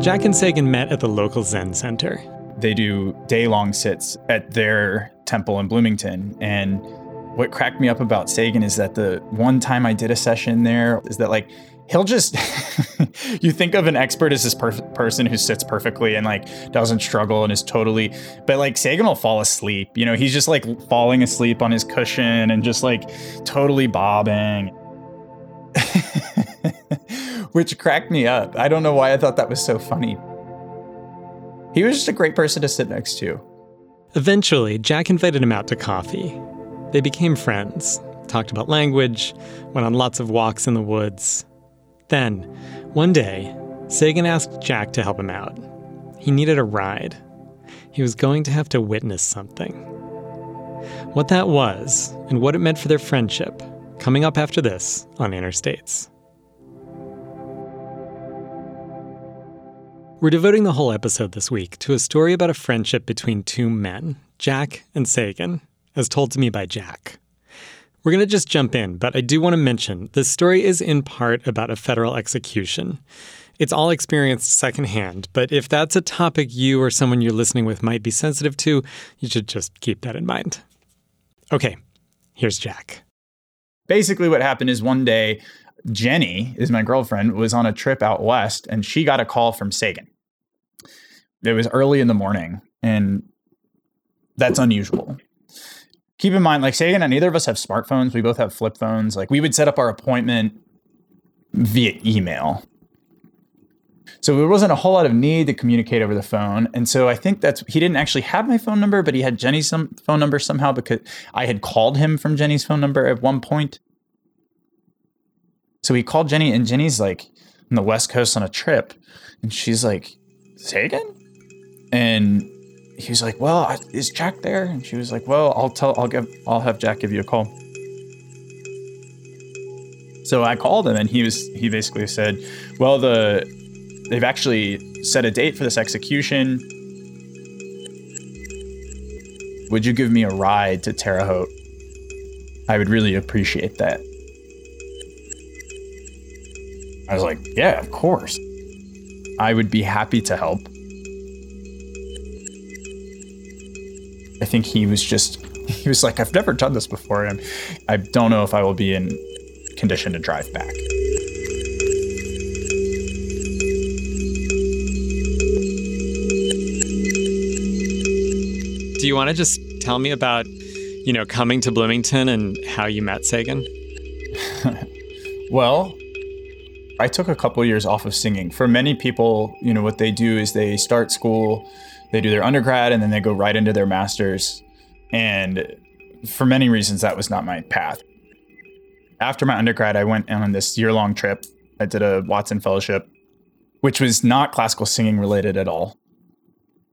Jack and Seigen met at the local Zen center. They do day long sits at their temple in Bloomington. And what cracked me up about Seigen is that the one time I did a session there is that like he'll just you think of an expert as this per- person who sits perfectly and like doesn't struggle and is totally but like Seigen will fall asleep you know he's just like falling asleep on his cushion and just like totally bobbing which cracked me up I don't know why I thought that was so funny he was just a great person to sit next to Eventually, Jack invited him out to coffee. They became friends, talked about language, went on lots of walks in the woods. Then, one day, Seigen asked Jack to help him out. He needed a ride. He was going to have to witness something. What that was, and what it meant for their friendship, coming up after this on Interstates. We're devoting the whole episode this week to a story about a friendship between two men, Jack and Seigen, as told to me by Jack. We're going to just jump in, but I do want to mention this story is in part about a federal execution. It's all experienced secondhand, but if that's a topic you or someone you're listening with might be sensitive to, you should just keep that in mind. Okay, here's Jack. Basically, what happened is one day, Jenny is my girlfriend, was on a trip out west and she got a call from Seigen. It was early in the morning, and that's unusual. Keep in mind, like Seigen and neither of us have smartphones. We both have flip phones. Like we would set up our appointment via email. So there wasn't a whole lot of need to communicate over the phone. And so I think that's he didn't actually have my phone number, but he had Jenny's phone number somehow because I had called him from Jenny's phone number at one point. So he called Jenny, and Jenny's like on the West Coast on a trip, and she's like, Seigen? And he was like, "Well, is Jack there?" And she was like, "Well, I'll tell. I'll give. I'll have Jack give you a call." So I called him, and he was. He basically said, "Well, the they've actually set a date for this execution. Would you give me a ride to Terre Haute? I would really appreciate that." I was like, "Yeah, of course. I would be happy to help." I think he was just he was like, I've never done this before, and I don't know if I will be in condition to drive back. Do you want to just tell me about, you know, coming to Bloomington and how you met Seigen? well, I took a couple years off of singing. For many people, you know, what they do is they start school, they do their undergrad, and then they go right into their master's. And for many reasons, that was not my path. After my undergrad, I went on this year long trip. I did a Watson Fellowship, which was not classical singing related at all.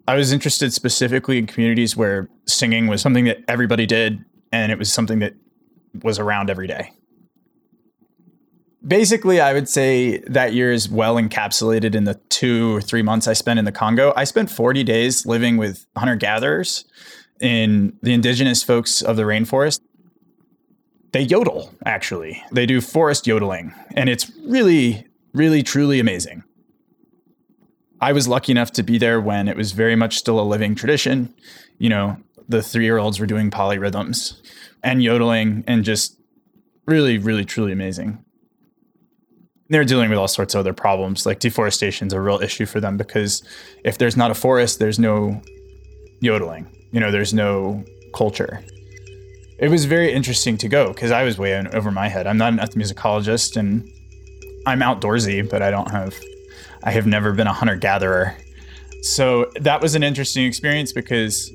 I was interested specifically in communities where singing was something that everybody did and it was something that was around every day. Basically, I would say that year is well encapsulated in the two or three months I spent in the Congo. I spent 40 days living with hunter gatherers in the indigenous folks of the rainforest. They yodel, actually. They do forest yodeling, and it's really, really, truly amazing. I was lucky enough to be there when it was very much still a living tradition. You know, the three year olds were doing polyrhythms and yodeling and just really, really, truly amazing. They're dealing with all sorts of other problems. Like deforestation is a real issue for them because if there's not a forest, there's no yodeling. You know, there's no culture. It was very interesting to go because I was way over my head. I'm not an ethnomusicologist and I'm outdoorsy, but I don't have I have never been a hunter gatherer. So that was an interesting experience because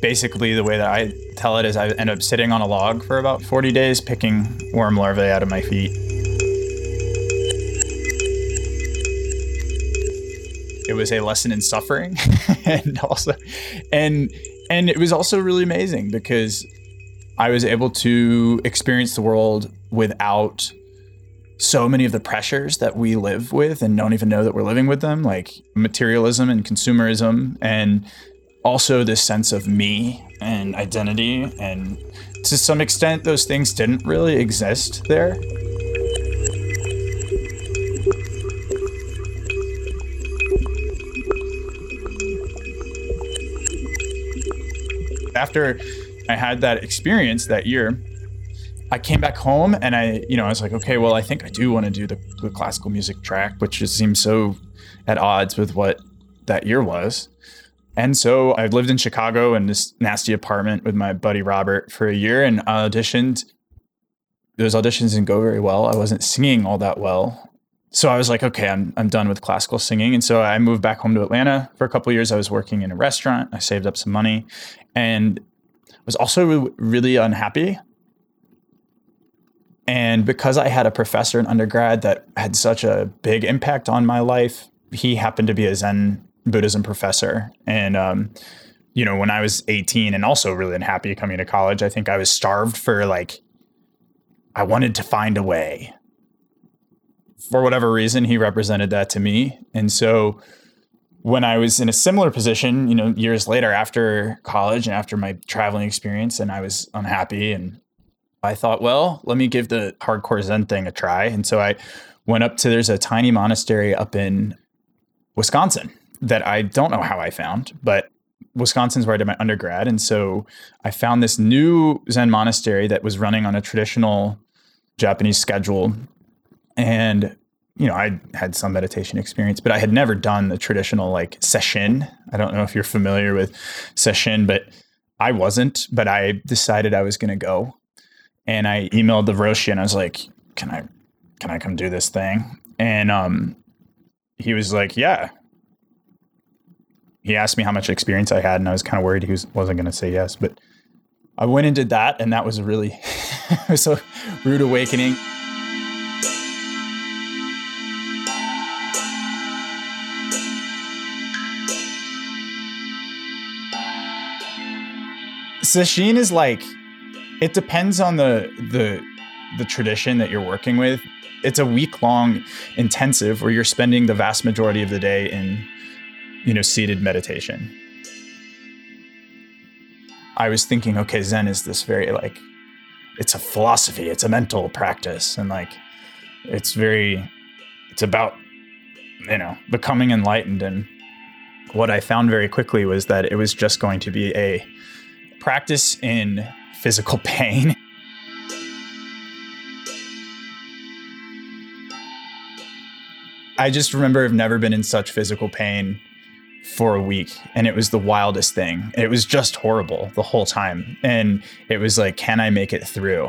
basically the way that I tell it is I end up sitting on a log for about 40 days picking worm larvae out of my feet. It was a lesson in suffering and also and and it was also really amazing because I was able to experience the world without so many of the pressures that we live with and don't even know that we're living with them, like materialism and consumerism, and also this sense of me and identity. And to some extent, those things didn't really exist there. After I had that experience that year, I came back home and I, you know, I was like, okay, well, I think I do want to do the, the classical music track, which just seems so at odds with what that year was. And so I lived in Chicago in this nasty apartment with my buddy Robert for a year and auditioned. Those auditions didn't go very well. I wasn't singing all that well. So I was like, okay, I'm, I'm done with classical singing. And so I moved back home to Atlanta for a couple years. I was working in a restaurant. I saved up some money and was also really unhappy. And because I had a professor in undergrad that had such a big impact on my life, he happened to be a Zen Buddhism professor. And, um, you know, when I was 18 and also really unhappy coming to college, I think I was starved for like, I wanted to find a way. For whatever reason, he represented that to me. And so when I was in a similar position, you know, years later after college and after my traveling experience, and I was unhappy and I thought, well, let me give the hardcore Zen thing a try. And so I went up to, there's a tiny monastery up in Wisconsin that I don't know how I found, but Wisconsin's where I did my undergrad. And so I found this new Zen monastery that was running on a traditional Japanese schedule. And, you know, I had some meditation experience, but I had never done the traditional like sesshin. I don't know if you're familiar with sesshin, but I wasn't, but I decided I was going to go. And I emailed the Roshi and I was like, can I, can I come do this thing? And, um, he was like, yeah, he asked me how much experience I had, and I was kind of worried he was, wasn't going to say yes. But I went and did that, and that was a really was a rude awakening. Sesshin is like it depends on the the the tradition that you're working with. It's a week long intensive where you're spending the vast majority of the day in you know, seated meditation. I was thinking, okay, Zen is this very like, it's a philosophy, it's a mental practice, and like, it's very, it's about, you know, becoming enlightened. And what I found very quickly was that it was just going to be a practice in physical pain. I just remember I've never been in such physical pain for a week and it was the wildest thing. It was just horrible the whole time. And it was like, can I make it through?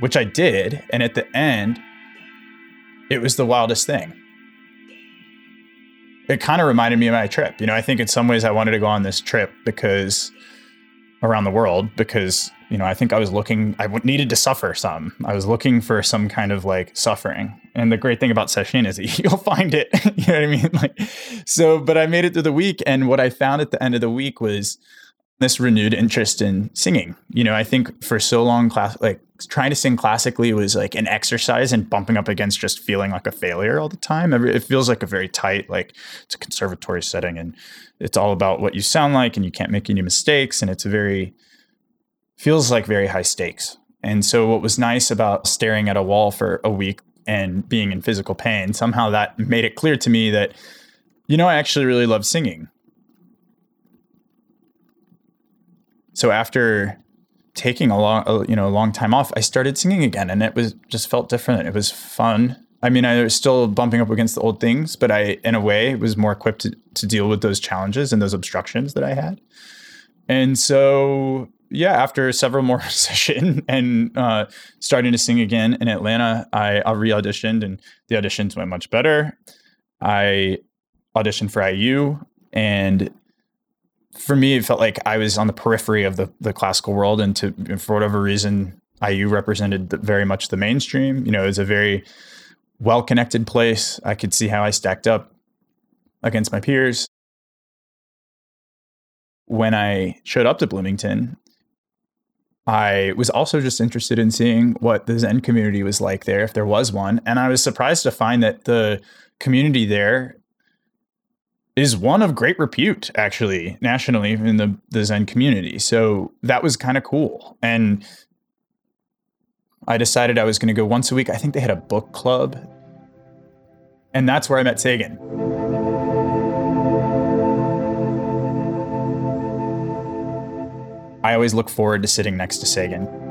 Which I did. And at the end, it was the wildest thing. It kind of reminded me of my trip. You know, I think in some ways I wanted to go on this trip because around the world because you know i think i was looking i needed to suffer some. I was looking for some kind of like suffering. And the great thing about sesshin is that you'll find it. You know what i mean? Like so but i made it through the week and what i found at the end of the week was this renewed interest in singing. You know i think for so long class like trying to sing classically was like an exercise and bumping up against just feeling like a failure all the time it feels like a very tight like it's a conservatory setting and it's all about what you sound like and you can't make any mistakes and it's a very feels like very high stakes. And so, what was nice about staring at a wall for a week and being in physical pain, somehow that made it clear to me that, you know, I actually really love singing. So, after taking a long, you know, a long time off, I started singing again, and it was just felt different. It was fun. I mean, I was still bumping up against the old things, but I, in a way, was more equipped to, to deal with those challenges and those obstructions that I had. And so yeah, after several more sesshin and uh, starting to sing again in Atlanta, I, I re auditioned and the auditions went much better. I auditioned for IU and for me, it felt like I was on the periphery of the, the classical world. And to, for whatever reason, IU represented the, very much the mainstream. You know, it was a very well connected place. I could see how I stacked up against my peers. When I showed up to Bloomington, I was also just interested in seeing what the Zen community was like there, if there was one. And I was surprised to find that the community there is one of great repute, actually, nationally in the, the Zen community. So that was kind of cool. And I decided I was going to go once a week. I think they had a book club. And that's where I met Seigen. I always look forward to sitting next to Seigen.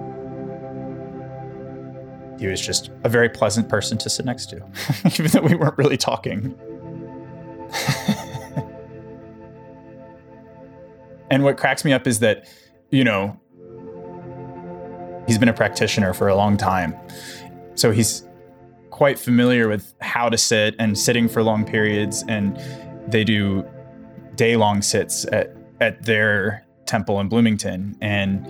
He was just a very pleasant person to sit next to, even though we weren't really talking. and what cracks me up is that, you know, he's been a practitioner for a long time. So he's quite familiar with how to sit and sitting for long periods. And they do day long sits at, at their temple in Bloomington. And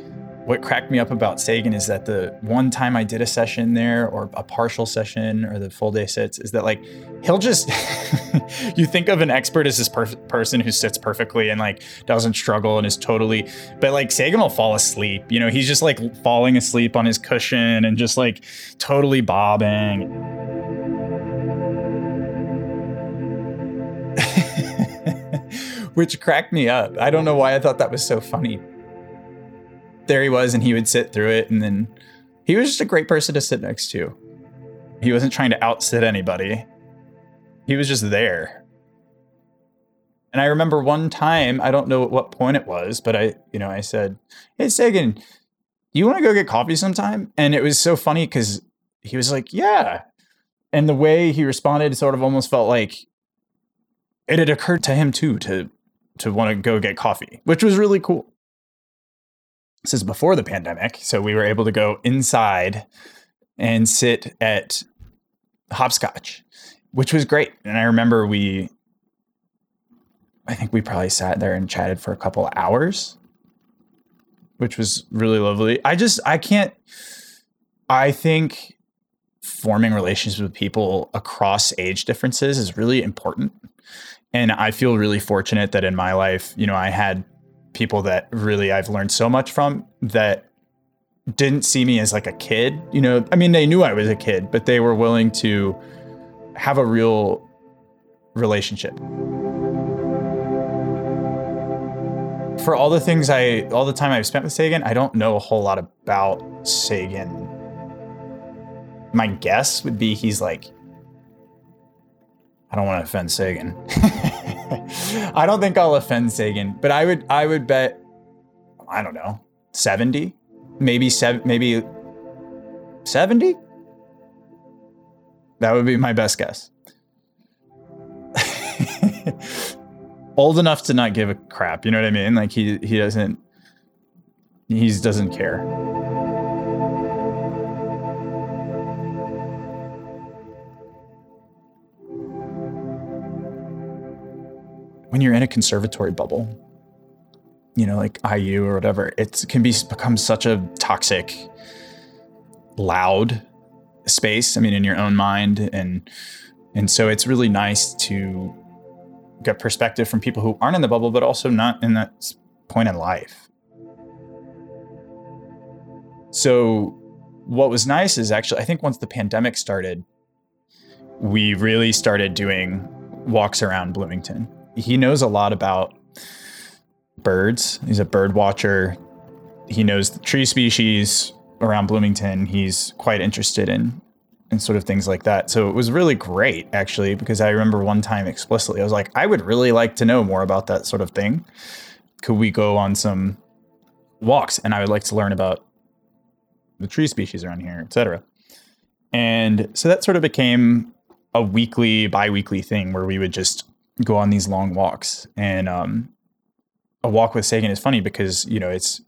what cracked me up about Seigen is that the one time I did a session there or a partial session or the full day sits is that like he'll just you think of an expert as this per- person who sits perfectly and like doesn't struggle and is totally but like Seigen will fall asleep. You know he's just like falling asleep on his cushion and just like totally bobbing. Which cracked me up. I don't know why I thought that was so funny there he was, and he would sit through it. And then he was just a great person to sit next to. He wasn't trying to outsit anybody, he was just there. And I remember one time, I don't know at what point it was, but I, you know, I said, Hey, Seigen, you want to go get coffee sometime? And it was so funny because he was like, Yeah. And the way he responded sort of almost felt like it had occurred to him too to to want to go get coffee, which was really cool this is before the pandemic. So we were able to go inside and sit at hopscotch, which was great. And I remember we, I think we probably sat there and chatted for a couple hours, which was really lovely. I just, I can't, I think forming relationships with people across age differences is really important. And I feel really fortunate that in my life, you know, I had people that really I've learned so much from that didn't see me as like a kid. You know, I mean, they knew I was a kid, but they were willing to have a real relationship. For all the things I, all the time I've spent with Seigen, I don't know a whole lot about Seigen. My guess would be he's like, I don't want to offend Seigen. I don't think I'll offend Seigen, but I would I would bet I don't know, 70? Maybe seven maybe 70? That would be my best guess. Old enough to not give a crap, you know what I mean? Like he he doesn't he doesn't care. When you're in a conservatory bubble, you know, like IU or whatever, it can be become such a toxic, loud space. I mean, in your own mind, and and so it's really nice to get perspective from people who aren't in the bubble, but also not in that point in life. So, what was nice is actually, I think once the pandemic started, we really started doing walks around Bloomington he knows a lot about birds. He's a bird watcher. He knows the tree species around Bloomington. He's quite interested in and sort of things like that. So it was really great actually because I remember one time explicitly I was like I would really like to know more about that sort of thing. Could we go on some walks and I would like to learn about the tree species around here, etc. And so that sort of became a weekly, bi-weekly thing where we would just go on these long walks. And um, a walk with Seigen is funny because you know it's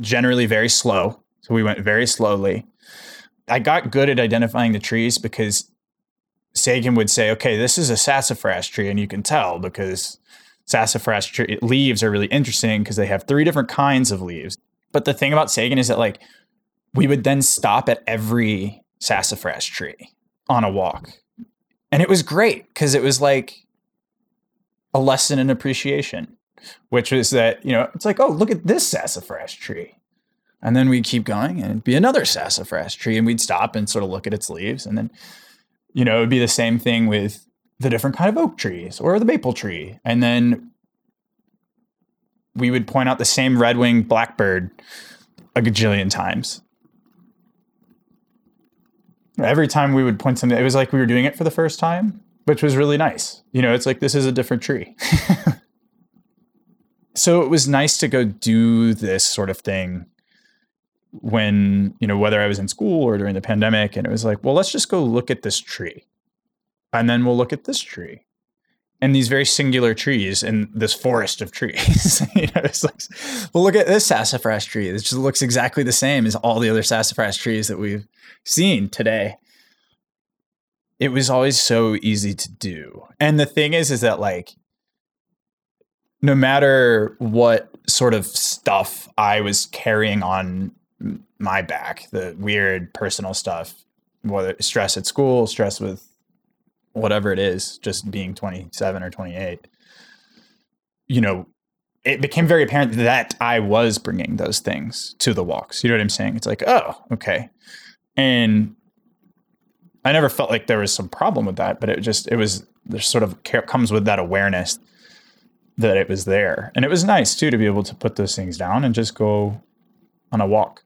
generally very slow. So we went very slowly. I got good at identifying the trees because Seigen would say, "Okay, this is a sassafras tree," and you can tell because sassafras tree leaves are really interesting because they have three different kinds of leaves. But the thing about Seigen is that like we would then stop at every sassafras tree on a walk. And it was great because it was like a lesson in appreciation, which was that, you know, it's like, oh, look at this sassafras tree. And then we'd keep going and it'd be another sassafras tree and we'd stop and sort of look at its leaves. And then, you know, it would be the same thing with the different kind of oak trees or the maple tree. And then we would point out the same red winged blackbird a gajillion times. Every time we would point something, it was like we were doing it for the first time which was really nice. You know, it's like this is a different tree. so it was nice to go do this sort of thing when, you know, whether I was in school or during the pandemic. And it was like, well, let's just go look at this tree. And then we'll look at this tree. And these very singular trees in this forest of trees. you know, it's like, well, look at this sassafras tree. It just looks exactly the same as all the other sassafras trees that we've seen today. It was always so easy to do. And the thing is, is that like, no matter what sort of stuff I was carrying on my back, the weird personal stuff, whether stress at school, stress with whatever it is, just being 27 or 28, you know, it became very apparent that I was bringing those things to the walks. You know what I'm saying? It's like, oh, okay. And I never felt like there was some problem with that, but it just, it was, there sort of comes with that awareness that it was there. And it was nice too to be able to put those things down and just go on a walk.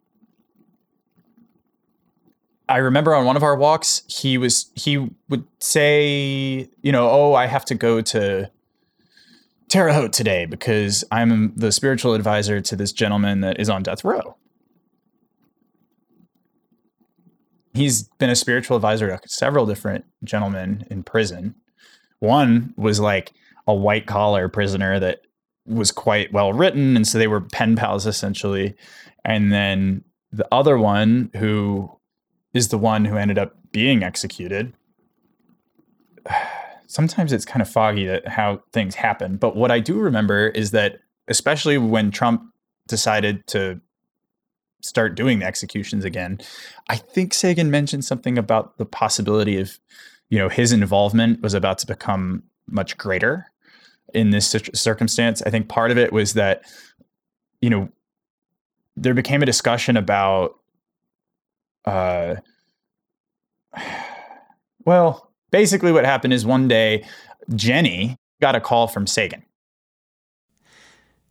I remember on one of our walks, he was he would say, you know, oh, I have to go to Terre Haute today because I'm the spiritual advisor to this gentleman that is on death row. He's been a spiritual advisor to several different gentlemen in prison. One was like a white collar prisoner that was quite well written, and so they were pen pals essentially. And then the other one, who is the one who ended up being executed. Sometimes it's kind of foggy that how things happen, but what I do remember is that especially when Trump decided to start doing the executions again, I think Seigen mentioned something about the possibility of, you know, his involvement was about to become much greater in this circumstance. I think part of it was that, you know, there became a discussion about, uh, well, basically what happened is one day Jenny got a call from Seigen.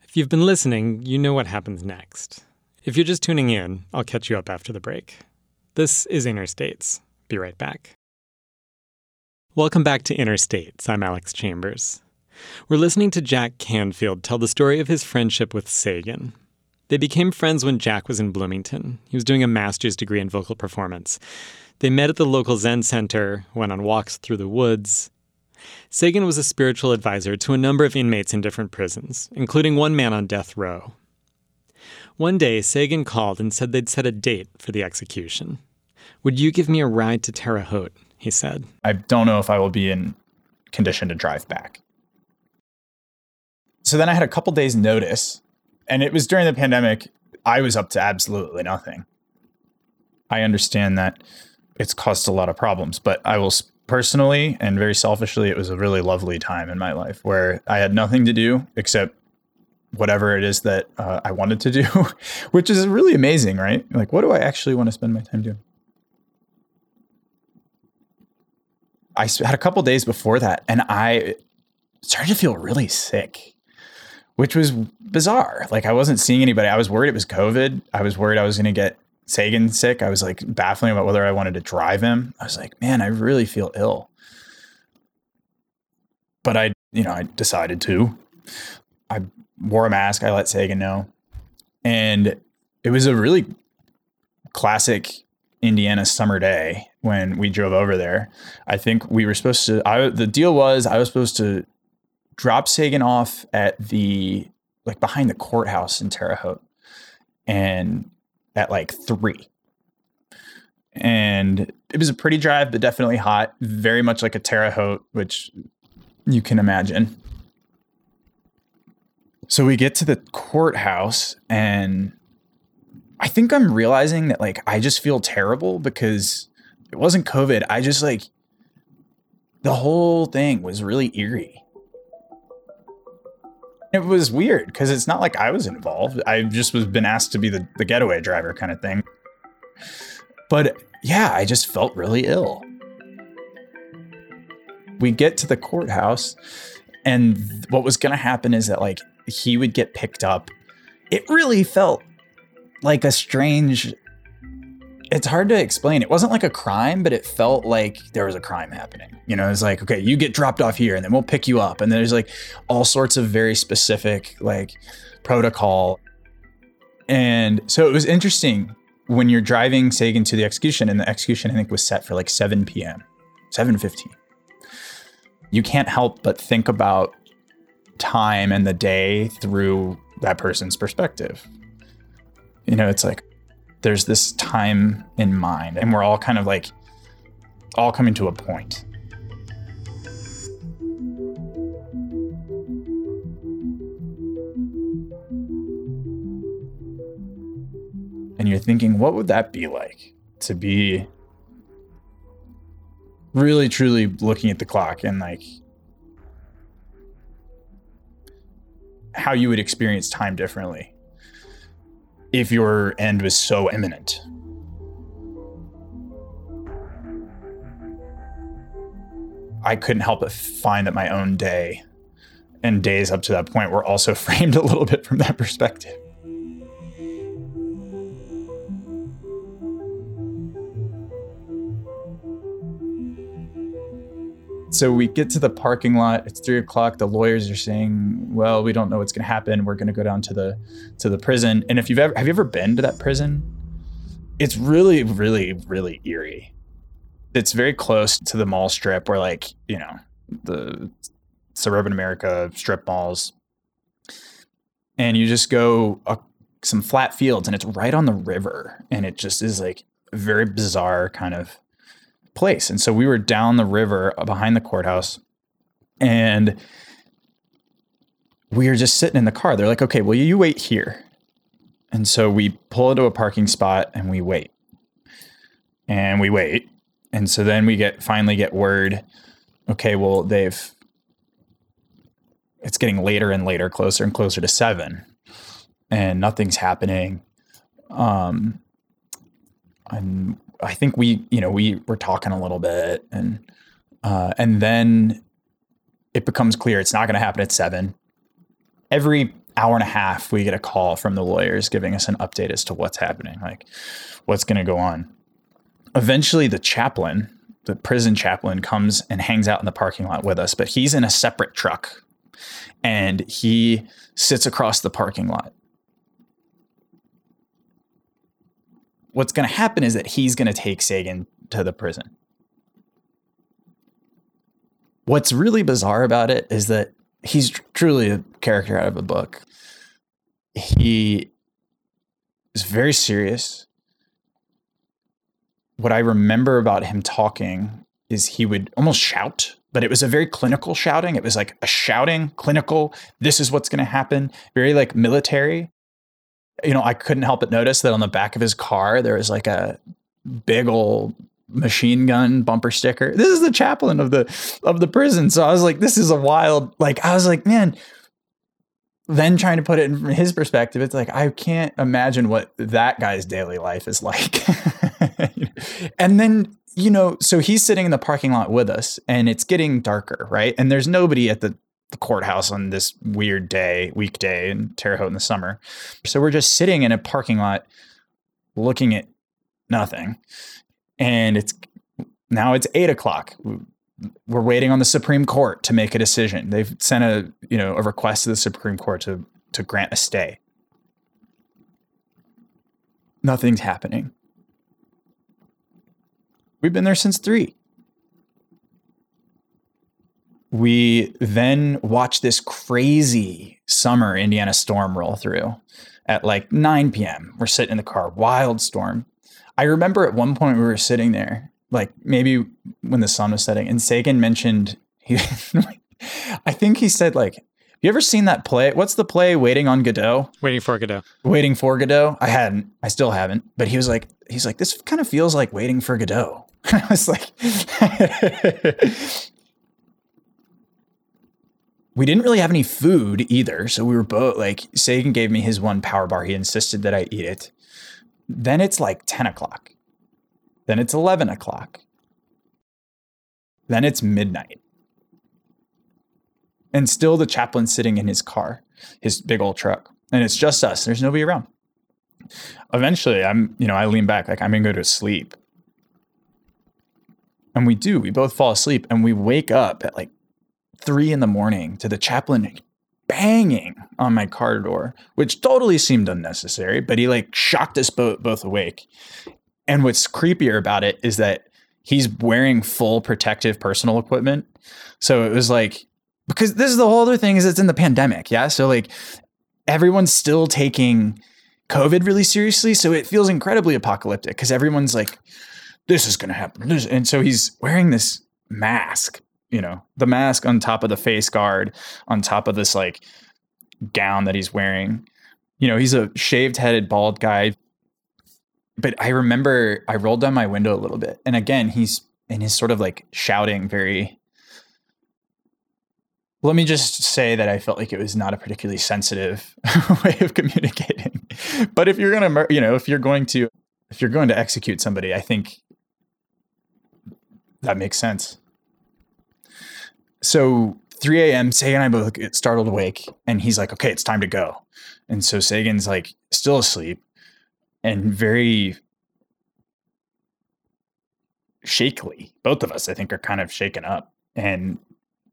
If you've been listening, you know what happens next. If you're just tuning in, I'll catch you up after the break. This is Interstates. Be right back. Welcome back to Interstates. I'm Alex Chambers. We're listening to Jack Canfield tell the story of his friendship with Seigen. They became friends when Jack was in Bloomington. He was doing a master's degree in vocal performance. They met at the local Zen center, went on walks through the woods. Seigen was a spiritual advisor to a number of inmates in different prisons, including one man on death row. One day, Seigen called and said they'd set a date for the execution. Would you give me a ride to Terre Haute? He said. I don't know if I will be in condition to drive back so then I had a couple days notice and it was during the pandemic. I was up to absolutely nothing. I understand that it's caused a lot of problems, but I will personally and very selfishly, it was a really lovely time in my life where I had nothing to do except whatever it is that uh, I wanted to do, which is really amazing, right? Like, what do I actually want to spend my time doing? I had a couple days before that, and I started to feel really sick which was bizarre. Like I wasn't seeing anybody. I was worried it was COVID. I was worried I was going to get Seigen sick. I was like baffling about whether I wanted to drive him. I was like, man, I really feel ill. But I, you know, I decided to. I wore a mask. I let Seigen know. And it was a really classic Indiana summer day when we drove over there. I think we were supposed to I the deal was I was supposed to drop Seigen off at the like behind the courthouse in Terre Haute and at like three. And it was a pretty drive, but definitely hot, very much like a Terre Haute, which you can imagine. So we get to the courthouse and I think I'm realizing that like I just feel terrible because it wasn't COVID. I just like the whole thing was really eerie it was weird because it's not like I was involved. I just was been asked to be the, the getaway driver kind of thing. But yeah, I just felt really ill. We get to the courthouse, and what was going to happen is that, like, he would get picked up. It really felt like a strange it's hard to explain. It wasn't like a crime, but it felt like there was a crime happening. You know, it's like, okay, you get dropped off here and then we'll pick you up. And there's like all sorts of very specific like protocol. And so it was interesting when you're driving Seigen to the execution, and the execution I think was set for like 7 p.m., 7:15. You can't help but think about time and the day through that person's perspective. You know, it's like there's this time in mind, and we're all kind of like all coming to a point. And you're thinking, what would that be like to be really truly looking at the clock and like how you would experience time differently if your end was so imminent. I couldn't help but find that my own day and days up to that point were also framed a little bit from that perspective. So we get to the parking lot. It's three o'clock. The lawyers are saying, "Well, we don't know what's going to happen. We're going to go down to the to the prison." And if you've ever have you ever been to that prison? It's really, really, really eerie. It's very close to the mall strip, where like you know the suburban America strip malls, and you just go some flat fields, and it's right on the river, and it just is like very bizarre kind of place. And so we were down the river behind the courthouse and we were just sitting in the car. They're like, okay, well, you wait here. And so we pull into a parking spot and we wait. And we wait. And so then we get finally get word, okay, well, they've it's getting later and later, closer and closer to seven, and nothing's happening. Um, and I think we, you know, we were talking a little bit, and uh, and then it becomes clear it's not going to happen at seven. Every hour and a half, we get a call from the lawyers giving us an update as to what's happening, like what's going to go on. Eventually, the chaplain, the prison chaplain, comes and hangs out in the parking lot with us, but he's in a separate truck, and he sits across the parking lot what's going to happen is that he's going to take Seigen to the prison. What's really bizarre about it is that he's truly a character out of a book. He is very serious. What I remember about him talking is he would almost shout, but it was a very clinical shouting. It was like a shouting, clinical, this is what's going to happen, very like military you know, I couldn't help but notice that on the back of his car there was like a big old machine gun bumper sticker. This is the chaplain of the of the prison. So I was like, this is a wild like I was like, man. Then trying to put it in from his perspective, it's like I can't imagine what that guy's daily life is like. and then you know, so he's sitting in the parking lot with us, and it's getting darker, right? And there's nobody at the the courthouse on this weird day, weekday in Terre Haute in the summer. So we're just sitting in a parking lot looking at nothing. And it's now it's eight o'clock. We're waiting on the Supreme Court to make a decision. They've sent a you know a request to the Supreme Court to to grant a stay. Nothing's happening. We've been there since three we then watch this crazy summer Indiana storm roll through at like 9 p.m. We're sitting in the car, wild storm. I remember at one point we were sitting there, like maybe when the sun was setting, and Seigen mentioned he, I think he said like, you ever seen that play? What's the play Waiting on Godot? Waiting for Godot. Waiting for Godot. I hadn't. I still haven't. But he was like, he's like, this kind of feels like Waiting for Godot. I was like, we didn't really have any food either. So we were both like, Seigen gave me his one power bar. He insisted that I eat it. Then it's like 10 o'clock. Then it's 11 o'clock. Then it's midnight. And still the chaplain's sitting in his car, his big old truck. And it's just us. There's nobody around. Eventually, I'm, you know, I lean back, like I'm gonna go to sleep. And we do, we both fall asleep and we wake up at like three in the morning to the chaplain banging on my car door, which totally seemed unnecessary, but he like shocked us both, both awake. And what's creepier about it is that he's wearing full protective personal equipment. So it was like, because this is the whole other thing is it's in the pandemic. Yeah. So like everyone's still taking COVID really seriously. So it feels incredibly apocalyptic because everyone's like, this is going to happen. And so he's wearing this mask, you know, the mask on top of the face guard, on top of this like gown that he's wearing. You know, he's a shaved headed, bald guy. But I remember I rolled down my window a little bit. And again, he's in his sort of like shouting, very. Let me just say that I felt like it was not a particularly sensitive way of communicating. But if you're going to, you know, if you're going to, if you're going to execute somebody, I think that makes sense. So 3 a.m. Seigen and I both get startled awake, and he's like, "Okay, it's time to go." And so Seigen's like still asleep and very shakily. Both of us, I think, are kind of shaken up. And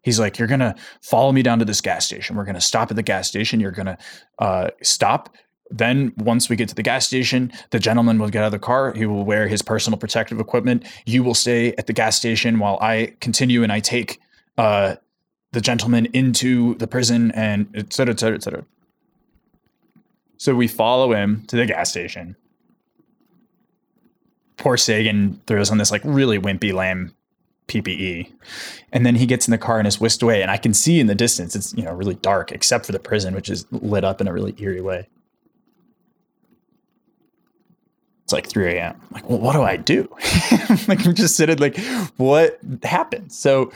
he's like, "You're gonna follow me down to this gas station. We're gonna stop at the gas station. You're gonna uh, stop." Then, once we get to the gas station, the gentleman will get out of the car. He will wear his personal protective equipment. You will stay at the gas station while I continue and I take uh, the gentleman into the prison and et cetera, et cetera, et cetera. So we follow him to the gas station. Poor Seigen throws on this like really wimpy, lame PPE. And then he gets in the car and is whisked away. And I can see in the distance, it's, you know, really dark, except for the prison, which is lit up in a really eerie way. It's like 3 a.m. like, well, what do I do? like, I'm just sitting like, what happened? So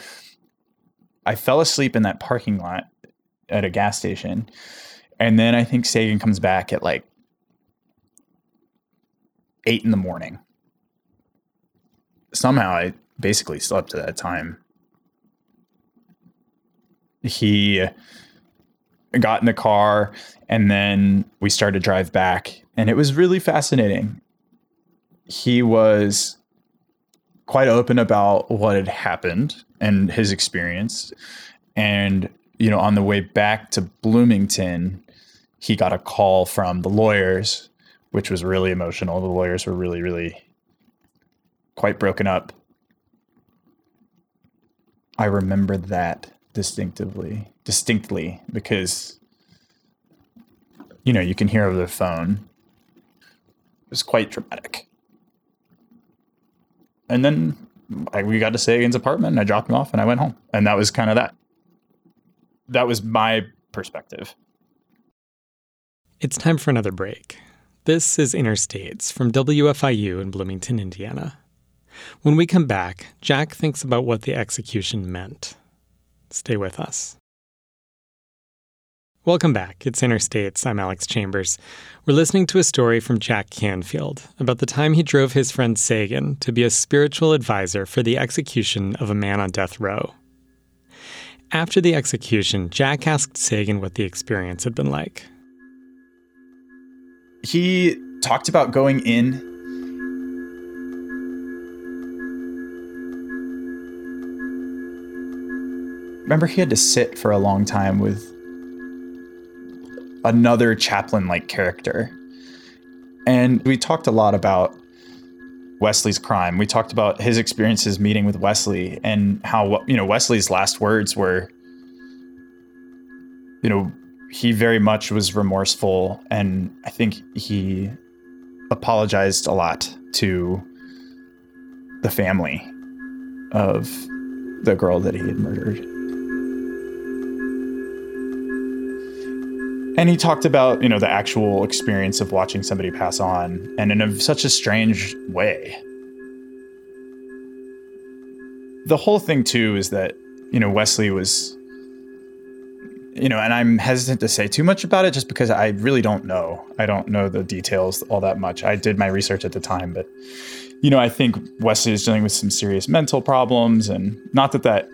I fell asleep in that parking lot at a gas station. And then I think Seigen comes back at like eight in the morning. Somehow I basically slept at that time. He got in the car and then we started to drive back and it was really fascinating. He was quite open about what had happened and his experience. And, you know, on the way back to Bloomington, he got a call from the lawyers, which was really emotional. The lawyers were really, really quite broken up. I remember that distinctively, distinctly, because, you know, you can hear over the phone. It was quite dramatic. And then I, we got to Seigen's apartment and I dropped him off and I went home. And that was kind of that. That was my perspective. It's time for another break. This is Interstates from WFIU in Bloomington, Indiana. When we come back, Jack thinks about what the execution meant. Stay with us. Welcome back. It's Interstates. I'm Alex Chambers. We're listening to a story from Jack Canfield about the time he drove his friend Seigen to be a spiritual advisor for the execution of a man on death row. After the execution, Jack asked Seigen what the experience had been like. He talked about going in remember he had to sit for a long time with another chaplain like character. And we talked a lot about Wesley's crime. We talked about his experiences meeting with Wesley and how, you know, Wesley's last words were, you know, he very much was remorseful. And I think he apologized a lot to the family of the girl that he had murdered. And he talked about you know the actual experience of watching somebody pass on and in a, such a strange way. The whole thing too is that you know wesley was you know and i'm hesitant to say too much about it just because i really don't know. I don't know the details all that much. I did my research at the time but you know i think wesley is dealing with some serious mental problems and not that that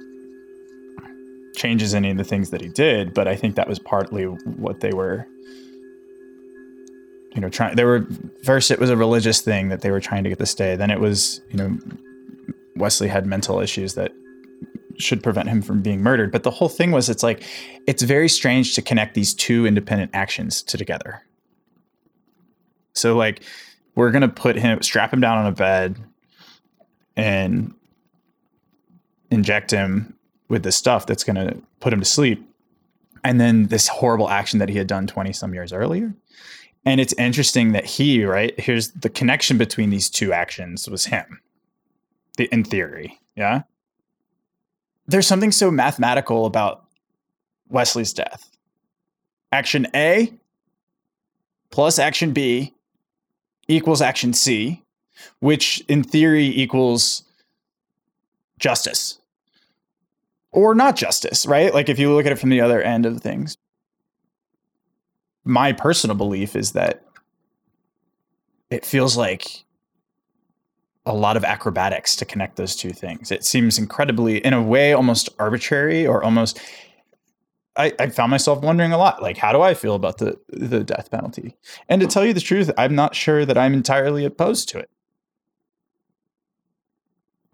changes any of the things that he did, but I think that was partly what they were you know, trying. They were first it was a religious thing that they were trying to get to stay. Then it was you know, Wesley had mental issues that should prevent him from being murdered. But the whole thing was it's like it's very strange to connect these two independent actions to together. So like we're gonna put him strap him down on a bed and inject him with this stuff that's gonna put him to sleep. And then this horrible action that he had done 20 some years earlier. And it's interesting that he, right, here's the connection between these two actions was him. In theory. Yeah there's something so mathematical about Wesley's death. Action A plus action B equals action C, which in theory equals justice or not justice, right? Like if you look at it from the other end of things. My personal belief is that it feels like a lot of acrobatics to connect those two things. It seems incredibly, in a way, almost arbitrary or almost. I, I, found myself wondering a lot, like, how do I feel about the the death penalty? And to tell you the truth, I'm not sure that I'm entirely opposed to it.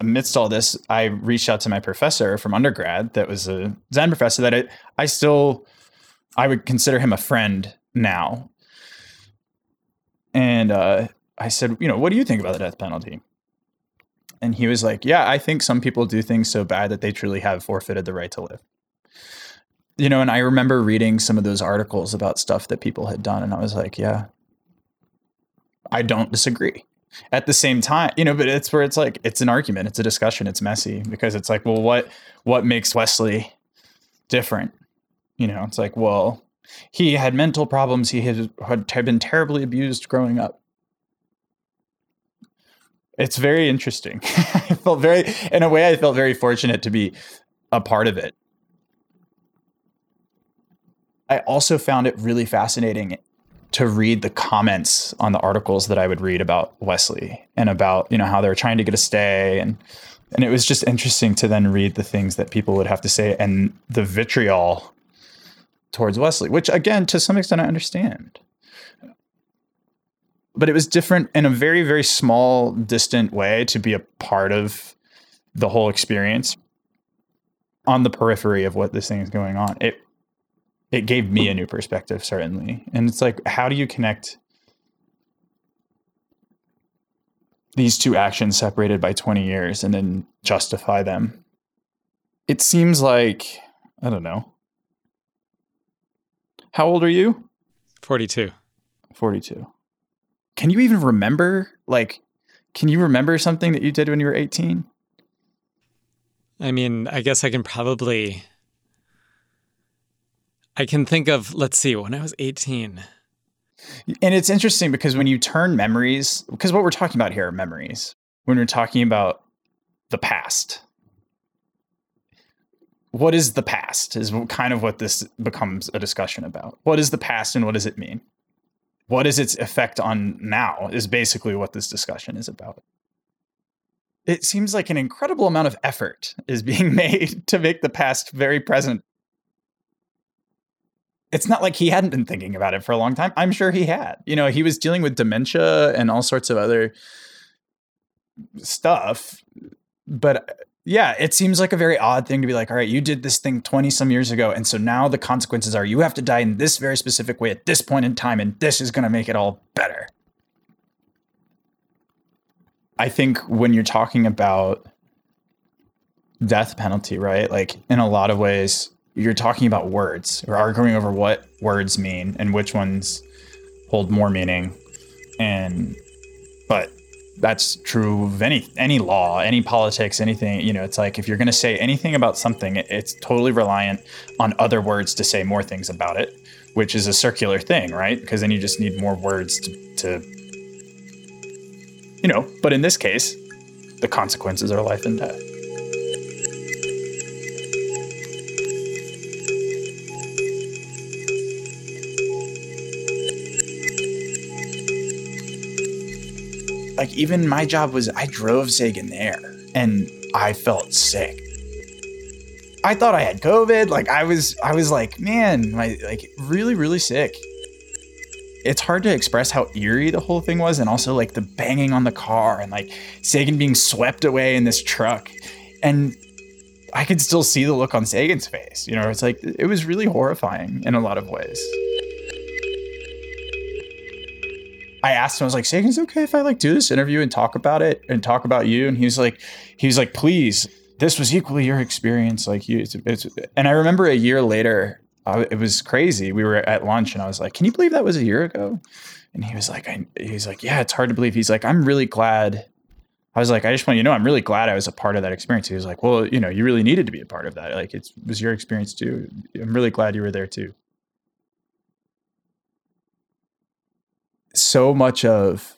Amidst all this, I reached out to my professor from undergrad, that was a Zen professor that I, I still, I would consider him a friend now. And uh, I said, you know, what do you think about the death penalty? And he was like, Yeah, I think some people do things so bad that they truly have forfeited the right to live. You know, and I remember reading some of those articles about stuff that people had done, and I was like, Yeah, I don't disagree. At the same time, you know, but it's where it's like it's an argument, it's a discussion, it's messy because it's like, well, what what makes Wesley different? You know, it's like, well, he had mental problems, he had, had been terribly abused growing up it's very interesting. I felt very, in a way, I felt very fortunate to be a part of it. I also found it really fascinating to read the comments on the articles that I would read about Wesley and about, you know, how they were trying to get a stay. And and it was just interesting to then read the things that people would have to say and the vitriol towards Wesley, which again to some extent I understand. But it was different in a very very small distant way to be a part of the whole experience on the periphery of what this thing is going on. It it gave me a new perspective certainly. And it's like how do you connect these two actions separated by 20 years and then justify them? It seems like i don't know. How old are you? 42 42 can you even remember like can you remember something that you did when you were 18? I mean, I guess I can probably I can think of let's see, when I was 18. And it's interesting because when you turn memories, because what we're talking about here are memories. When we're talking about the past, what is the past is kind of what this becomes a discussion about. What is the past and what does it mean? what is its effect on now is basically what this discussion is about. It seems like an incredible amount of effort is being made to make the past very present. It's not like he hadn't been thinking about it for a long time. I'm sure he had. You know, he was dealing with dementia and all sorts of other stuff. But uh, yeah, it seems like a very odd thing to be like, all right, you did this thing 20 some years ago. And so now the consequences are you have to die in this very specific way at this point in time. And this is going to make it all better. I think when you're talking about death penalty, right? Like in a lot of ways, you're talking about words or arguing over what words mean and which ones hold more meaning. And, but that's true of any any law, any politics, anything. You know, it's like if you're going to say anything about something, it's totally reliant on other words to say more things about it, which is a circular thing, right? Because then you just need more words to, to, you know. But in this case, the consequences are life and death. Like even my job was I drove Seigen there and I felt sick. I thought I had COVID. Like I was I was like, man, my like really, really sick. it's hard to express how eerie the whole thing was and also like the banging on the car and like Seigen being swept away in this truck. And I could still see the look on Seigen's face. You know, it's like it was really horrifying in a lot of ways. I asked him, I was like, Seigen's okay if I like do this interview and talk about it and talk about you? And he was like, he was like, please, this was equally your experience. Like you, it's, it's, and I remember a year later, I, it was crazy. We were at lunch and I was like, can you believe that was a year ago? And he was like, he's like, yeah, it's hard to believe. He's like, I'm really glad. I was like, I just want you to know, I'm really glad I was a part of that experience. He was like, well, you know, you really needed to be a part of that. Like it was your experience too. I'm really glad you were there too. So much of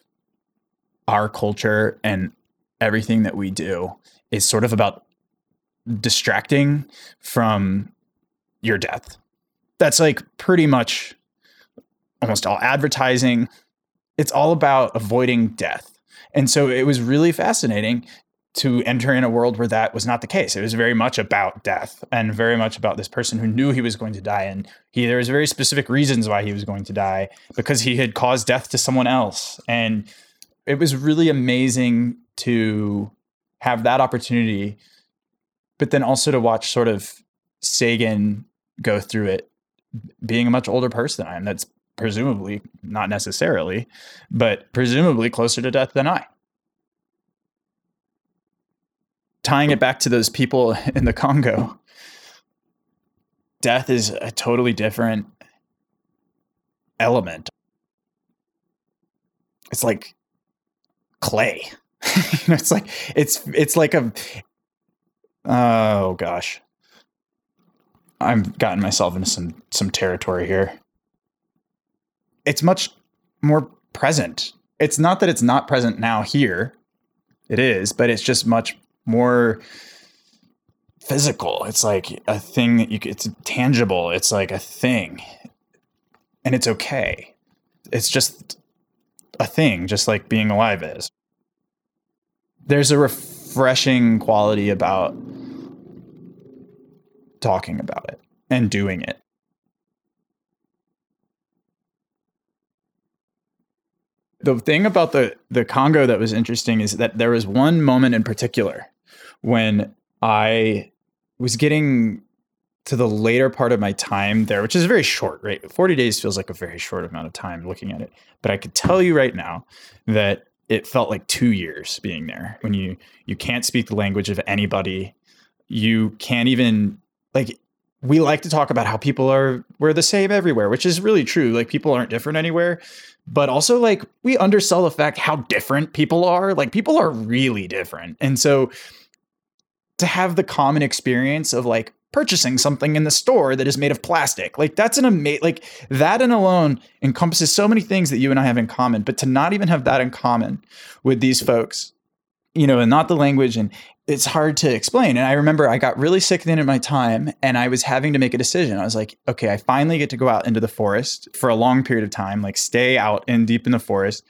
our culture and everything that we do is sort of about distracting from your death. That's like pretty much almost all advertising. It's all about avoiding death. And so it was really fascinating to enter in a world where that was not the case. It was very much about death and very much about this person who knew he was going to die. And he, there was very specific reasons why he was going to die because he had caused death to someone else. And it was really amazing to have that opportunity, but then also to watch sort of Seigen go through it, being a much older person than I am. That's presumably not necessarily, but presumably closer to death than I tying it back to those people in the Congo, death is a totally different element. It's like clay. it's like it's it's like a oh gosh. I've gotten myself into some some territory here. It's much more present. It's not that it's not present now here. It is, but it's just much more physical. It's like a thing that you it's tangible. It's like a thing. And it's okay. It's just a thing, just like being alive is. There's a refreshing quality about talking about it and doing it. The thing about the the Congo that was interesting is that there was one moment in particular when I was getting to the later part of my time there, which is very short, right? 40 days feels like a very short amount of time looking at it. But I could tell you right now that it felt like two years being there when you you can't speak the language of anybody. You can't even like we like to talk about how people are we're the same everywhere, which is really true. Like people aren't different anywhere. But also like we undersell the fact how different people are. Like people are really different. And so to have the common experience of like purchasing something in the store that is made of plastic. Like that's an amazing like that and alone encompasses so many things that you and I have in common, but to not even have that in common with these folks, you know, and not the language and it's hard to explain. And I remember I got really sick then at my time and I was having to make a decision. I was like, okay, I finally get to go out into the forest for a long period of time, like stay out in deep in the forest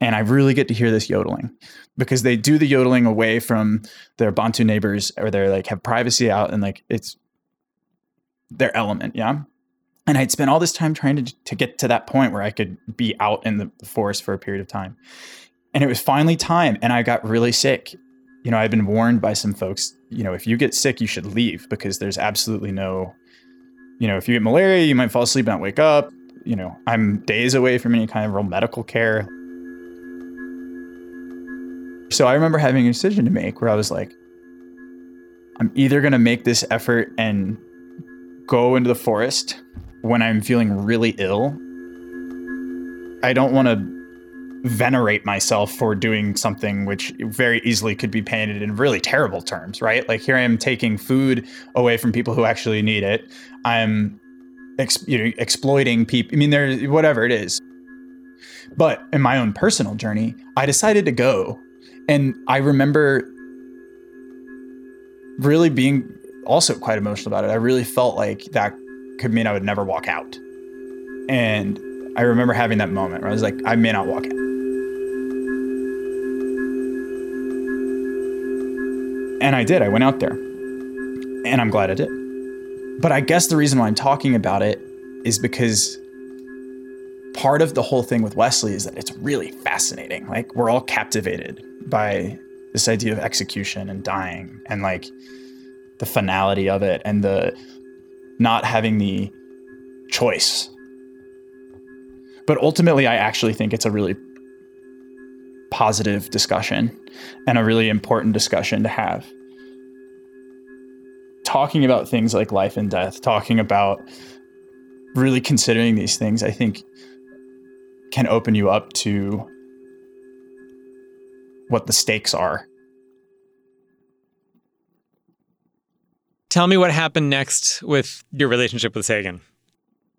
and I really get to hear this yodeling because they do the yodeling away from their Bantu neighbors or they're like have privacy out and like it's their element, yeah. And I'd spent all this time trying to to get to that point where I could be out in the forest for a period of time. And it was finally time and I got really sick. You know, I've been warned by some folks, you know, if you get sick, you should leave because there's absolutely no you know, if you get malaria, you might fall asleep and not wake up. You know, I'm days away from any kind of real medical care. So I remember having a decision to make where I was like, I'm either going to make this effort and go into the forest when I'm feeling really ill. I don't want to venerate myself for doing something which very easily could be painted in really terrible terms, right? Like here I am taking food away from people who actually need it. I'm ex- you know, exploiting people. I mean, there's whatever it is. But in my own personal journey, I decided to go and I remember really being also quite emotional about it. I really felt like that could mean I would never walk out. And I remember having that moment where I was like, I may not walk out. And I did. I went out there. And I'm glad I did. But I guess the reason why I'm talking about it is because part of the whole thing with Wesley is that it's really fascinating. Like we're all captivated by this idea of execution and dying and like the finality of it and the not having the choice. But ultimately, I actually think it's a really positive discussion and a really important discussion to have. Talking about things like life and death, talking about really considering these things, I think can open you up to what the stakes are. Tell me what happened next with your relationship with Seigen.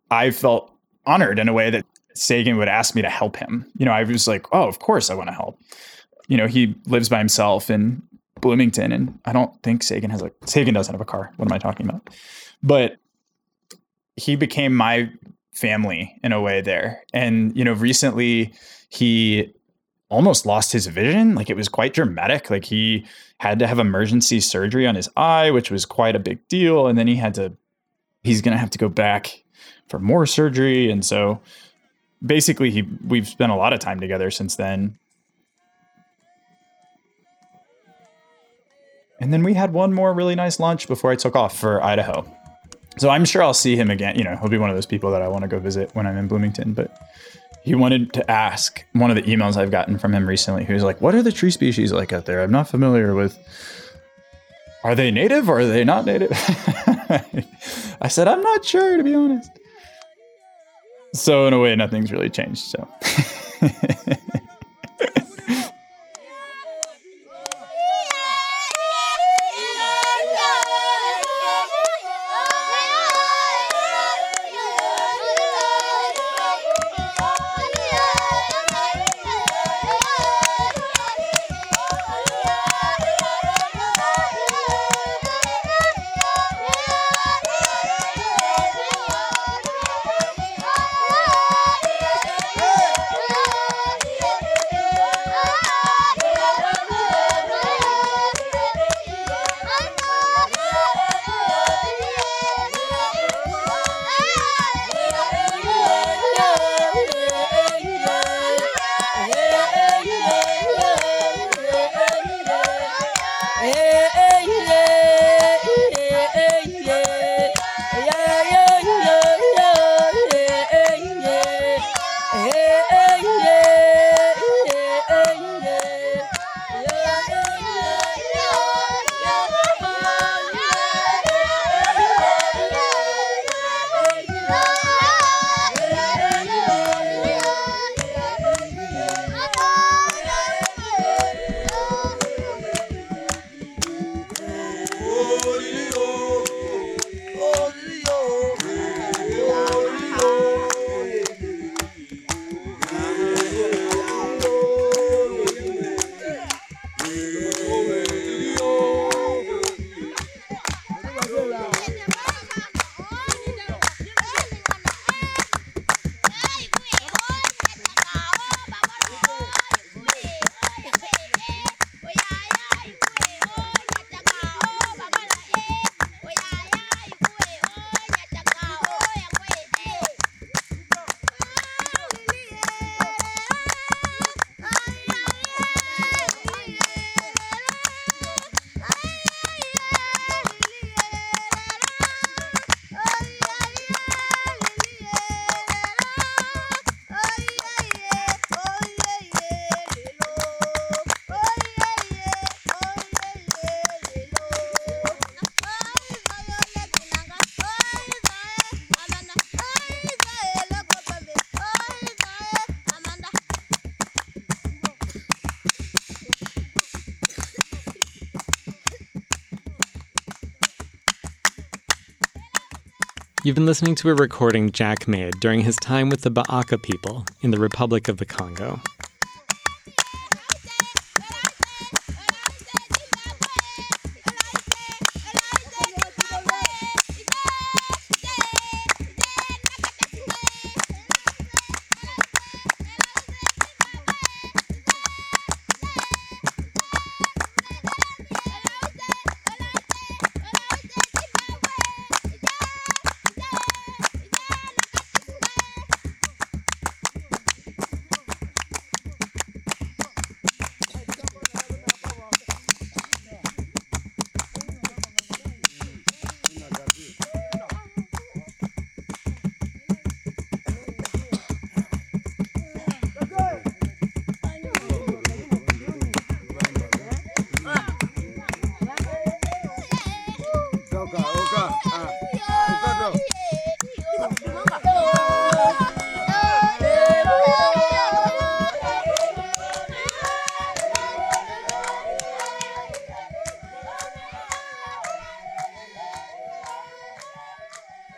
I felt honored in a way that Seigen would ask me to help him. You know, I was like, oh, of course I want to help. You know, he lives by himself in Bloomington, and I don't think Seigen has a Seigen doesn't have a car. What am I talking about? But he became my family in a way there. And, you know, recently he almost lost his vision. Like it was quite dramatic. Like he had to have emergency surgery on his eye, which was quite a big deal. And then he had to, he's going to have to go back for more surgery. And so basically he, we've spent a lot of time together since then. And then we had one more really nice lunch before I took off for Idaho. So I'm sure I'll see him again. You know, he'll be one of those people that I want to go visit when I'm in Bloomington. But he wanted to ask one of the emails I've gotten from him recently. He was like, "What are the tree species like out there? I'm not familiar with. Are they native or are they not native?" I said, "I'm not sure, to be honest." So in a way, nothing's really changed. So. You've been listening to a recording Jack made during his time with the Ba'aka people in the Republic of the Congo.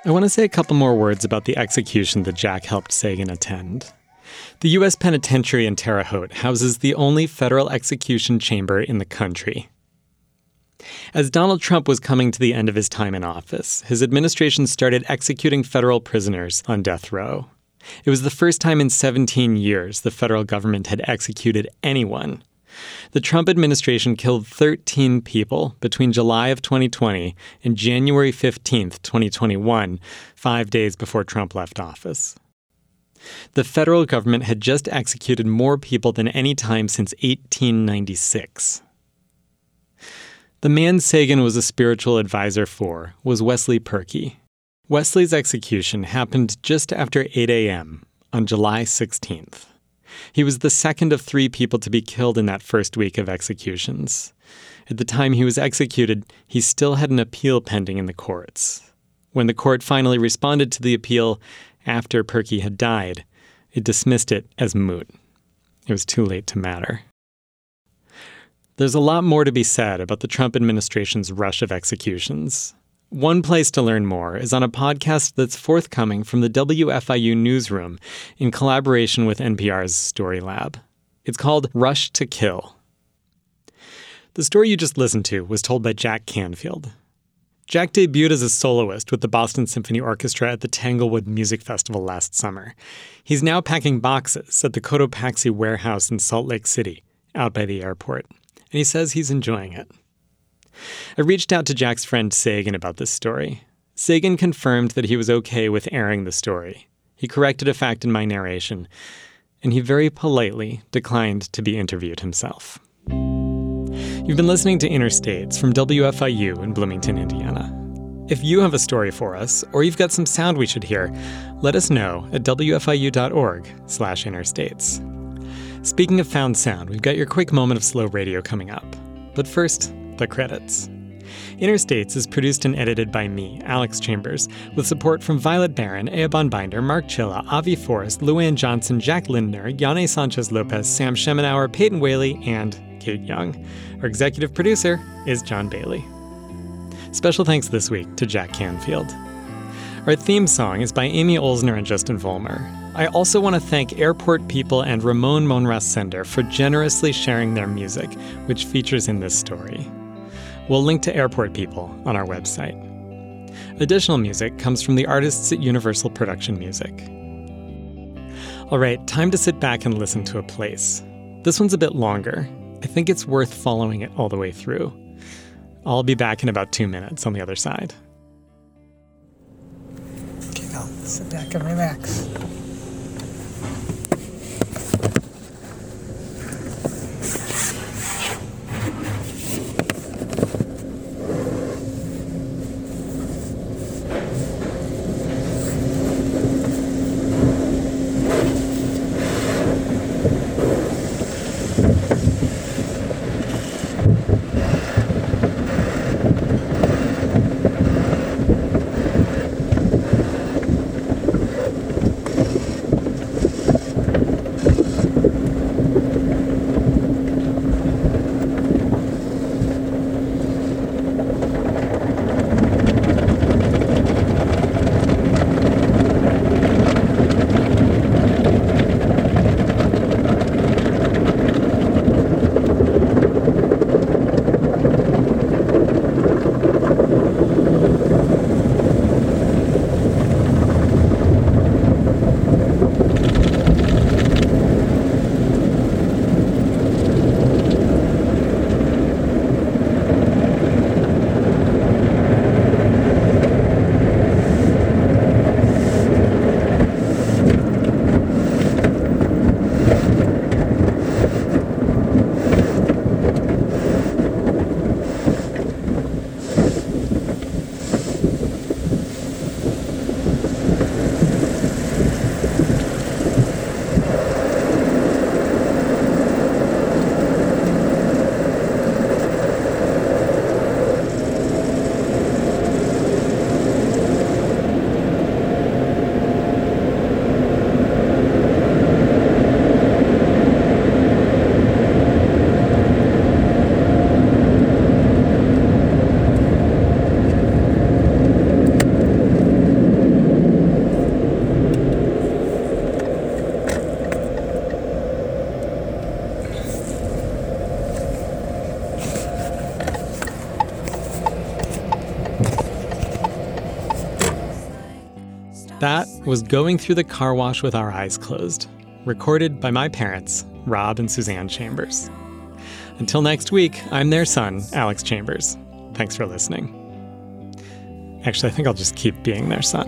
I want to say a couple more words about the execution that Jack helped Seigen attend. The U.S. Penitentiary in Terre Haute houses the only federal execution chamber in the country. As Donald Trump was coming to the end of his time in office, his administration started executing federal prisoners on death row. It was the first time in 17 years the federal government had executed anyone the Trump administration killed 13 people between July of 2020 and January 15, 2021, five days before Trump left office. The federal government had just executed more people than any time since 1896. The man Seigen was a spiritual advisor for was Wesley Purkey. Wesley's execution happened just after 8 a.m. on July 16th. He was the second of three people to be killed in that first week of executions. At the time he was executed, he still had an appeal pending in the courts. When the court finally responded to the appeal after Purkey had died, it dismissed it as moot. It was too late to matter. There's a lot more to be said about the Trump administration's rush of executions. One place to learn more is on a podcast that's forthcoming from the WFIU newsroom in collaboration with NPR's Story Lab. It's called Rush to Kill. The story you just listened to was told by Jack Canfield. Jack debuted as a soloist with the Boston Symphony Orchestra at the Tanglewood Music Festival last summer. He's now packing boxes at the Cotopaxi Warehouse in Salt Lake City, out by the airport, and he says he's enjoying it. I reached out to Jack's friend Seigen about this story. Seigen confirmed that he was okay with airing the story. He corrected a fact in my narration, and he very politely declined to be interviewed himself. You've been listening to Interstates from WFIU in Bloomington, Indiana. If you have a story for us, or you've got some sound we should hear, let us know at wfiu.org/slash-interstates. Speaking of found sound, we've got your quick moment of slow radio coming up. But first, the credits. Interstates is produced and edited by me, Alex Chambers, with support from Violet Barron, Eoban Binder, Mark Chilla, Avi Forrest, Luann Johnson, Jack Lindner, Yane Sanchez Lopez, Sam Schemenauer, Peyton Whaley, and Kate Young. Our executive producer is John Bailey. Special thanks this week to Jack Canfield. Our theme song is by Amy Olsner and Justin Vollmer. I also want to thank Airport People and Ramon Monras Sender for generously sharing their music, which features in this story. We'll link to Airport People on our website. Additional music comes from the artists at Universal Production Music. All right, time to sit back and listen to a place. This one's a bit longer. I think it's worth following it all the way through. I'll be back in about two minutes on the other side. Okay, now sit back and relax. Was Going Through the Car Wash with Our Eyes Closed, recorded by my parents, Rob and Suzanne Chambers. Until next week, I'm their son, Alex Chambers. Thanks for listening. Actually, I think I'll just keep being their son.